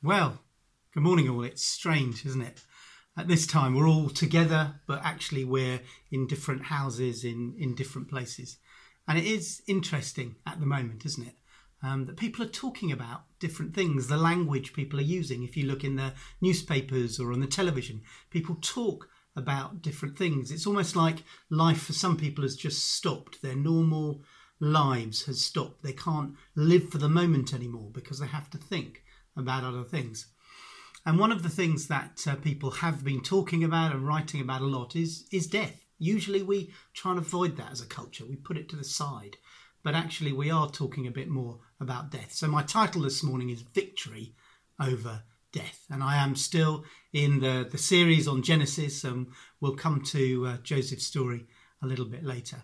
Well, good morning, all. It's strange, isn't it? At this time, we're all together, but actually, we're in different houses in, in different places. And it is interesting at the moment, isn't it? Um, that people are talking about different things, the language people are using. If you look in the newspapers or on the television, people talk about different things. It's almost like life for some people has just stopped. Their normal lives has stopped. They can't live for the moment anymore because they have to think about other things. And one of the things that uh, people have been talking about and writing about a lot is is death. Usually we try and avoid that as a culture. We put it to the side. But actually we are talking a bit more about death. So my title this morning is Victory over Death. And I am still in the, the series on Genesis and we'll come to uh, Joseph's story a little bit later.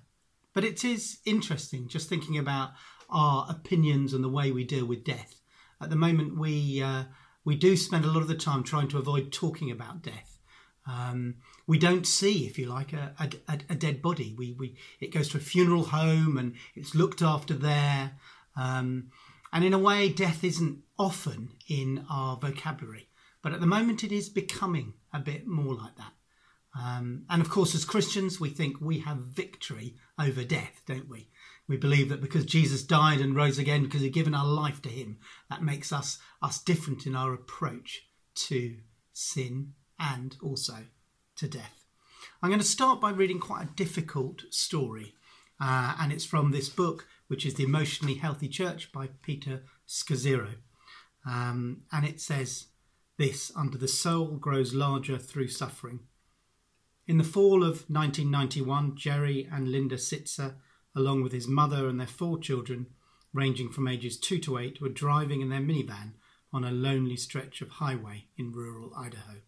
But it is interesting just thinking about our opinions and the way we deal with death at the moment we uh, we do spend a lot of the time trying to avoid talking about death. Um, we don't see, if you like, a, a, a, dead body. We, we it goes to a funeral home and it's looked after there. Um, and in a way, death isn't often in our vocabulary, but at the moment it is becoming a bit more like that. Um, and of course, as Christians, we think we have victory over death, don't we? We believe that because Jesus died and rose again, because he'd given our life to him, that makes us us different in our approach to sin and also to death. I'm going to start by reading quite a difficult story, uh, and it's from this book, which is The Emotionally Healthy Church by Peter Scazzero. Um, and it says this Under the soul grows larger through suffering. In the fall of 1991, Jerry and Lynda Sittser along with his mother and their four children, ranging from ages 2 to 8, were driving in their minivan on a lonely stretch of highway in rural Idaho.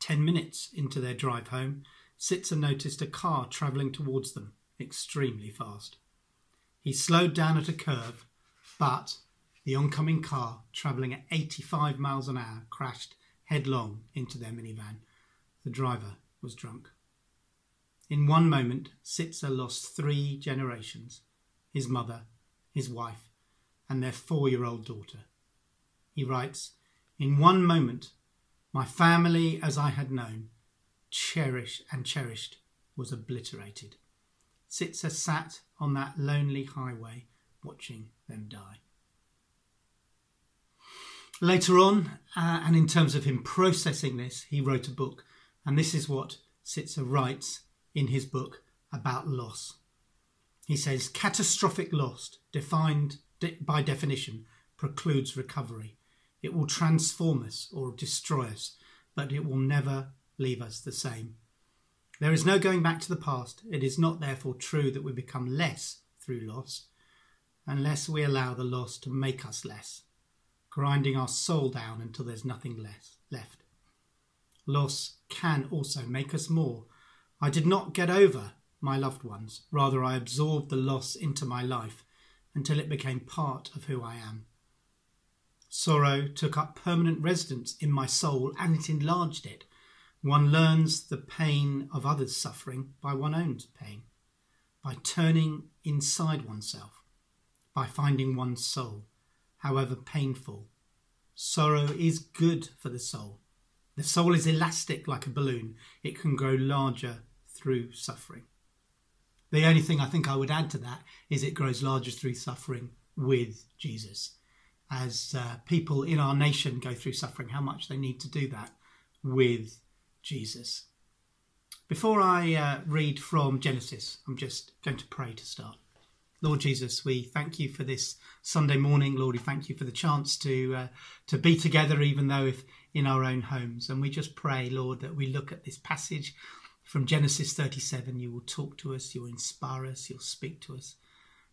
Ten minutes into their drive home, Sittser noticed a car travelling towards them extremely fast. He slowed down at a curve, but the oncoming car, travelling at 85 miles an hour, crashed headlong into their minivan. The driver was drunk. In one moment, Sittser lost three generations his mother, his wife, and their four year old daughter. He writes In one moment, my family as I had known, cherished and cherished, was obliterated. Sittser sat on that lonely highway watching them die. Later on, uh, and in terms of him processing this, he wrote a book, and this is what Sittser writes in his book about loss. He says catastrophic loss, defined by definition, precludes recovery. It will transform us or destroy us, but it will never leave us the same. There is no going back to the past. It is not therefore true that we become less through loss, unless we allow the loss to make us less, grinding our soul down until there's nothing less left. Loss can also make us more I did not get over my loved ones, rather, I absorbed the loss into my life until it became part of who I am. Sorrow took up permanent residence in my soul and it enlarged it. One learns the pain of others' suffering by one's own pain, by turning inside oneself, by finding one's soul, however painful. Sorrow is good for the soul. The soul is elastic like a balloon, it can grow larger through suffering. The only thing I think I would add to that is it grows larger through suffering with Jesus. As uh, people in our nation go through suffering, how much they need to do that with Jesus. Before I uh, read from Genesis, I'm just going to pray to start. Lord Jesus, we thank you for this Sunday morning. Lord, we thank you for the chance to uh, to be together, even though if in our own homes. And we just pray, Lord, that we look at this passage from Genesis 37, you will talk to us, you'll inspire us, you'll speak to us.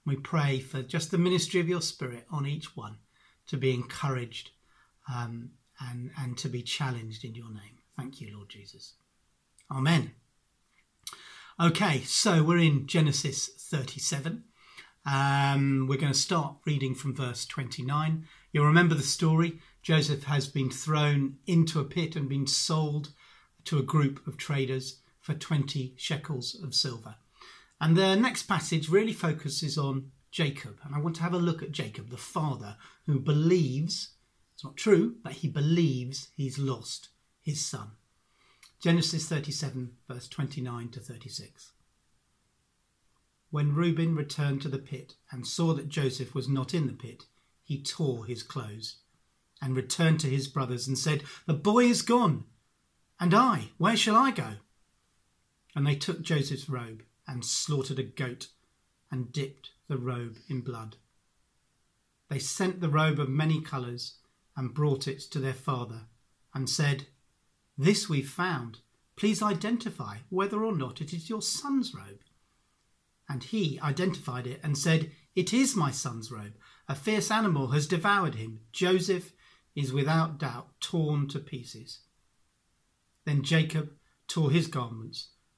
We pray for just the ministry of your Spirit on each one to be encouraged um, and, and to be challenged in your name. Thank you, Lord Jesus. Amen. Okay, so we're in Genesis 37. Um, we're going to start reading from verse 29. You'll remember the story. Joseph has been thrown into a pit and been sold to a group of traders for 20 shekels of silver. And the next passage really focuses on Jacob. And I want to have a look at Jacob, the father who believes it's not true, but he believes he's lost his son. Genesis 37, verse 29 to 36. When Reuben returned to the pit and saw that Joseph was not in the pit, he tore his clothes and returned to his brothers and said, The boy is gone, and I, where shall I go? And they took Joseph's robe and slaughtered a goat and dipped the robe in blood. They sent the robe of many colours and brought it to their father and said, This we've found. Please identify whether or not it is your son's robe. And he identified it and said, It is my son's robe. A fierce animal has devoured him. Joseph is without doubt torn to pieces. Then Jacob tore his garments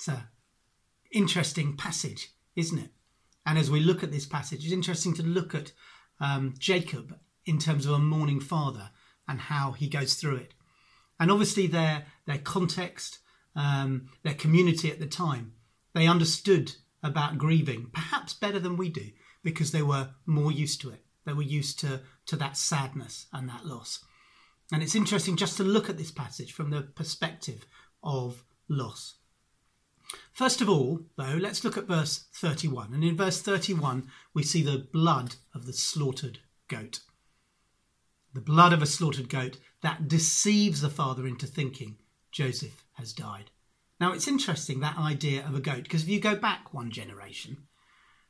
It's an interesting passage, isn't it? And as we look at this passage, it's interesting to look at um, Jacob in terms of a mourning father and how he goes through it. And obviously, their, their context, um, their community at the time, they understood about grieving perhaps better than we do because they were more used to it. They were used to, to that sadness and that loss. And it's interesting just to look at this passage from the perspective of loss. First of all, though, let's look at verse 31. And in verse 31, we see the blood of the slaughtered goat. The blood of a slaughtered goat that deceives the father into thinking Joseph has died. Now, it's interesting that idea of a goat, because if you go back one generation,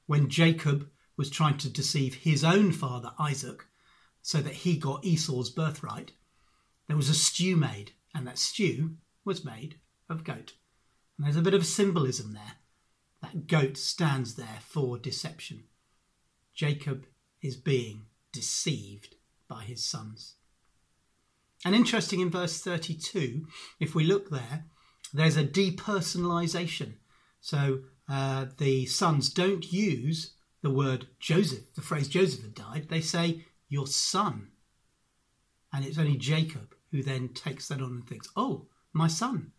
when Jacob was trying to deceive his own father, Isaac, so that he got Esau's birthright, there was a stew made, and that stew was made of goat. And there's a bit of symbolism there. That goat stands there for deception. Jacob is being deceived by his sons. And interesting in verse 32, if we look there, there's a depersonalization. So uh, the sons don't use the word Joseph, the phrase Joseph had died. They say, your son. And it's only Jacob who then takes that on and thinks, oh, my son.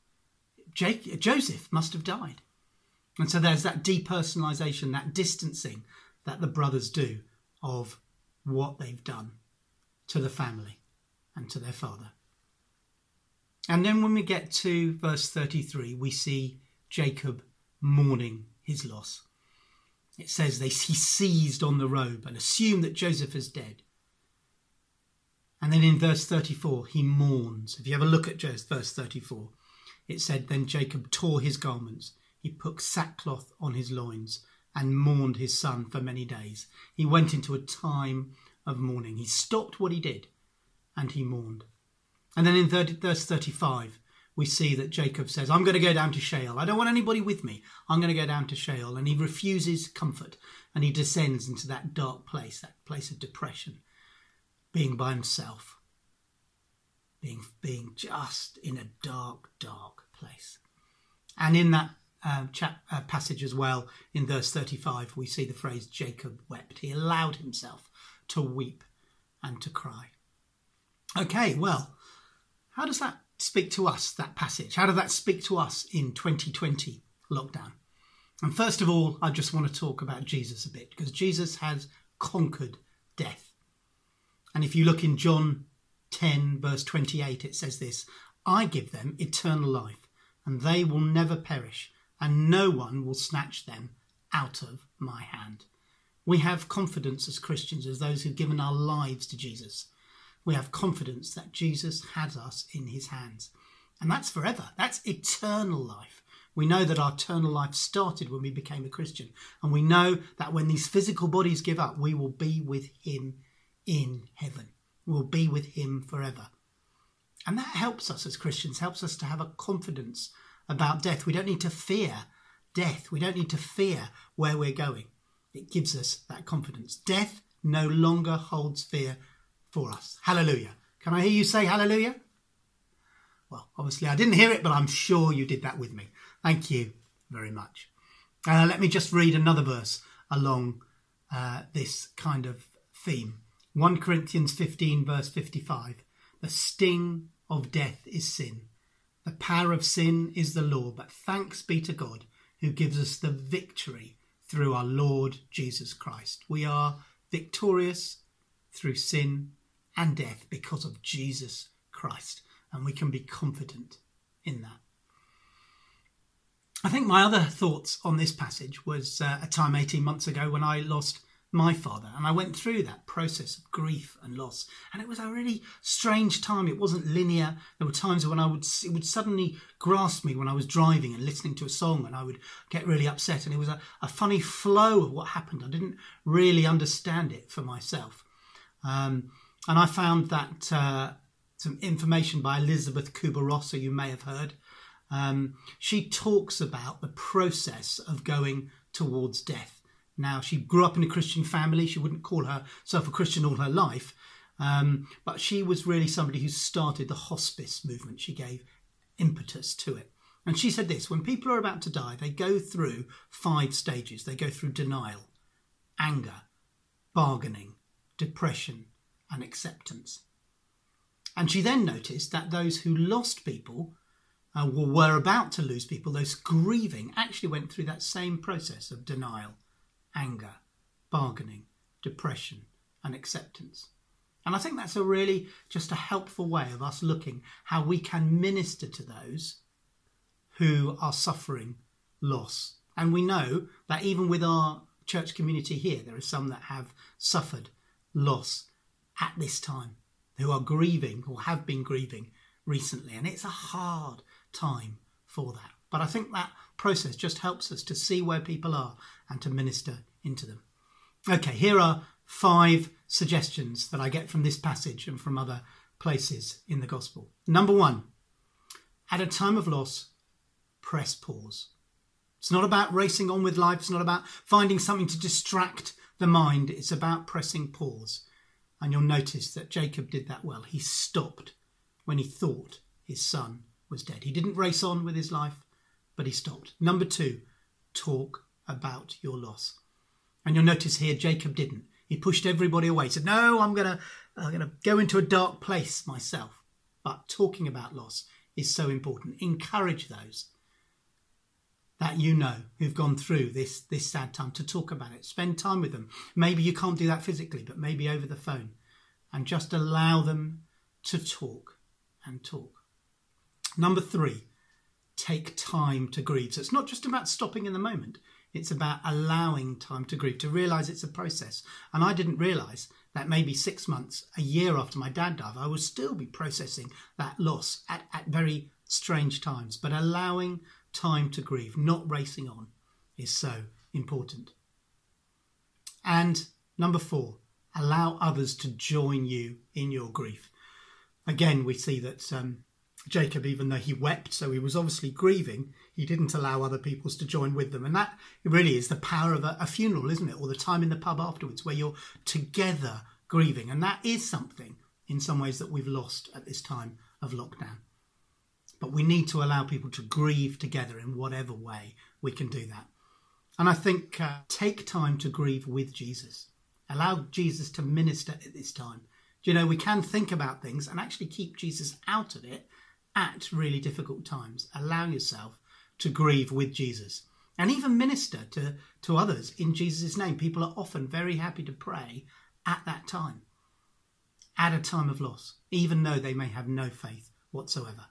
Jake, Joseph must have died. And so there's that depersonalization, that distancing that the brothers do of what they've done to the family and to their father. And then when we get to verse 33, we see Jacob mourning his loss. It says they, he seized on the robe and assumed that Joseph is dead. And then in verse 34, he mourns. If you have a look at verse 34, it said, Then Jacob tore his garments, he put sackcloth on his loins, and mourned his son for many days. He went into a time of mourning. He stopped what he did and he mourned. And then in 30, verse 35, we see that Jacob says, I'm going to go down to Sheol. I don't want anybody with me. I'm going to go down to Sheol. And he refuses comfort and he descends into that dark place, that place of depression, being by himself, being, being just in a dark, dark place. And in that uh, chap, uh, passage as well, in verse 35, we see the phrase Jacob wept. He allowed himself to weep and to cry. Okay, well, how does that speak to us, that passage? How does that speak to us in 2020 lockdown? And first of all, I just want to talk about Jesus a bit because Jesus has conquered death. And if you look in John 10, verse 28, it says this I give them eternal life, and they will never perish, and no one will snatch them out of my hand. We have confidence as Christians, as those who've given our lives to Jesus we have confidence that Jesus has us in his hands. And that's forever. That's eternal life. We know that our eternal life started when we became a Christian. And we know that when these physical bodies give up, we will be with him in heaven. We'll be with him forever. And that helps us as Christians, helps us to have a confidence about death. We don't need to fear death. We don't need to fear where we're going. It gives us that confidence. Death no longer holds fear for us. Hallelujah. Can I hear you say hallelujah? Well, obviously I didn't hear it, but I'm sure you did that with me. Thank you very much. Uh, let me just read another verse along uh, this kind of theme. 1 Corinthians 15, verse 55. The sting of death is sin. The power of sin is the law, but thanks be to God who gives us the victory through our Lord Jesus Christ. We are victorious through sin and death because of Jesus Christ, and we can be confident in that. I think my other thoughts on this passage was uh, a time 18 months ago when I lost my father. And I went through that process of grief and loss. And it was a really strange time. It wasn't linear. There were times when I would, it would suddenly grasp me when I was driving and listening to a song and I would get really upset. And it was a, a funny flow of what happened. I didn't really understand it for myself. Um, and I found that uh, some information by Elisabeth Kübler-Ross, who you may have heard. Um, she talks about the process of going towards death now, she grew up in a Christian family. She wouldn't call herself a Christian all her life, um, but she was really somebody who started the hospice movement. She gave impetus to it. And she said this when people are about to die, they go through five stages. They go through denial, anger, bargaining, depression, and acceptance. And she then noticed that those who lost people uh, were about to lose people, those grieving, actually went through that same process of denial, anger, bargaining, depression, and acceptance. And I think that's a really just a helpful way of us looking how we can minister to those who are suffering loss. And we know that even with our church community here, there are some that have suffered loss at this time, who are grieving or have been grieving recently. And it's a hard time for that. But I think that process just helps us to see where people are and to minister into them. Okay, here are five suggestions that I get from this passage and from other places in the gospel. Number one, at a time of loss, press pause. It's not about racing on with life, it's not about finding something to distract the mind, it's about pressing pause. And you'll notice that Jacob did that well. He stopped when he thought his son was dead. He didn't race on with his life, but he stopped. Number two, talk about your loss. And you'll notice here Jacob didn't. He pushed everybody away. He said, "No, I'm gonna, I'm gonna go into a dark place myself." But talking about loss is so important. Encourage those that you know who've gone through this this sad time to talk about it. Spend time with them. Maybe you can't do that physically, but maybe over the phone, and just allow them to talk and talk. Number three, take time to grieve. So it's not just about stopping in the moment, it's about allowing time to grieve, to realize it's a process. And I didn't realize that maybe six months, a year after my dad died, I would still be processing that loss at, at very strange times. But allowing time to grieve, not racing on, is so important. And number four, allow others to join you in your grief. Again, we see that um, Jacob, even though he wept, so he was obviously grieving, he didn't allow other peoples to join with them. And that really is the power of a, a, funeral, isn't it? Or the time in the pub afterwards where you're together grieving. And that is something in some ways that we've lost at this time of lockdown. But we need to allow people to grieve together in whatever way we can do that. And I think uh, take time to grieve with Jesus. Allow Jesus to minister at this time. Do you know, we can think about things and actually keep Jesus out of it at really difficult times. Allow yourself to grieve with Jesus and even minister to, to others in Jesus' name. People are often very happy to pray at that time, at a time of loss, even though they may have no faith whatsoever.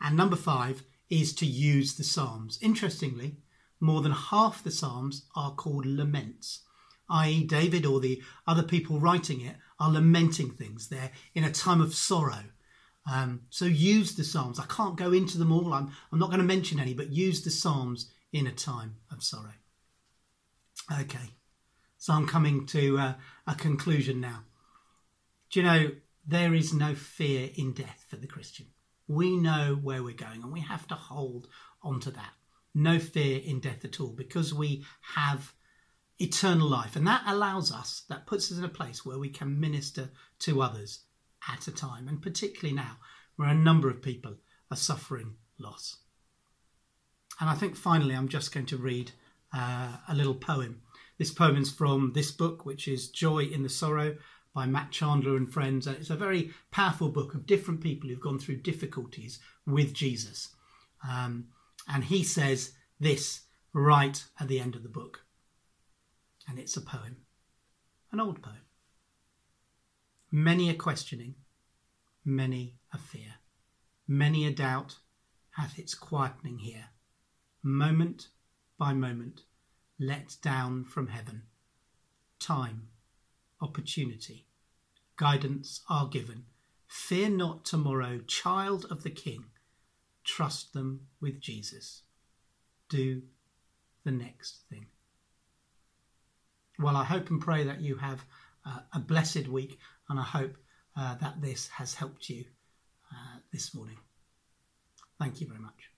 And number five is to use the Psalms. Interestingly, more than half the Psalms are called laments, i.e., David or the other people writing it are lamenting things. They're in a time of sorrow um, so use the Psalms. I can't go into them all. I'm, I'm not going to mention any, but use the Psalms in a time of sorrow. Okay, so I'm coming to uh, a conclusion now. Do you know, there is no fear in death for the Christian. We know where we're going and we have to hold on to that. No fear in death at all because we have eternal life. And that allows us, that puts us in a place where we can minister to others at a time, and particularly now, where a number of people are suffering loss. And I think finally, I'm just going to read uh, a little poem. This poem is from this book, which is Joy in the Sorrow by Matt Chandler and friends. And it's a very powerful book of different people who've gone through difficulties with Jesus. Um, and he says this right at the end of the book. And it's a poem, an old poem. Many a questioning, many a fear, many a doubt hath its quietening here. Moment by moment, let down from heaven, time, opportunity, guidance are given. Fear not tomorrow, child of the King. Trust them with Jesus. Do the next thing. Well, I hope and pray that you have uh, a blessed week, and I hope uh, that this has helped you uh, this morning. Thank you very much.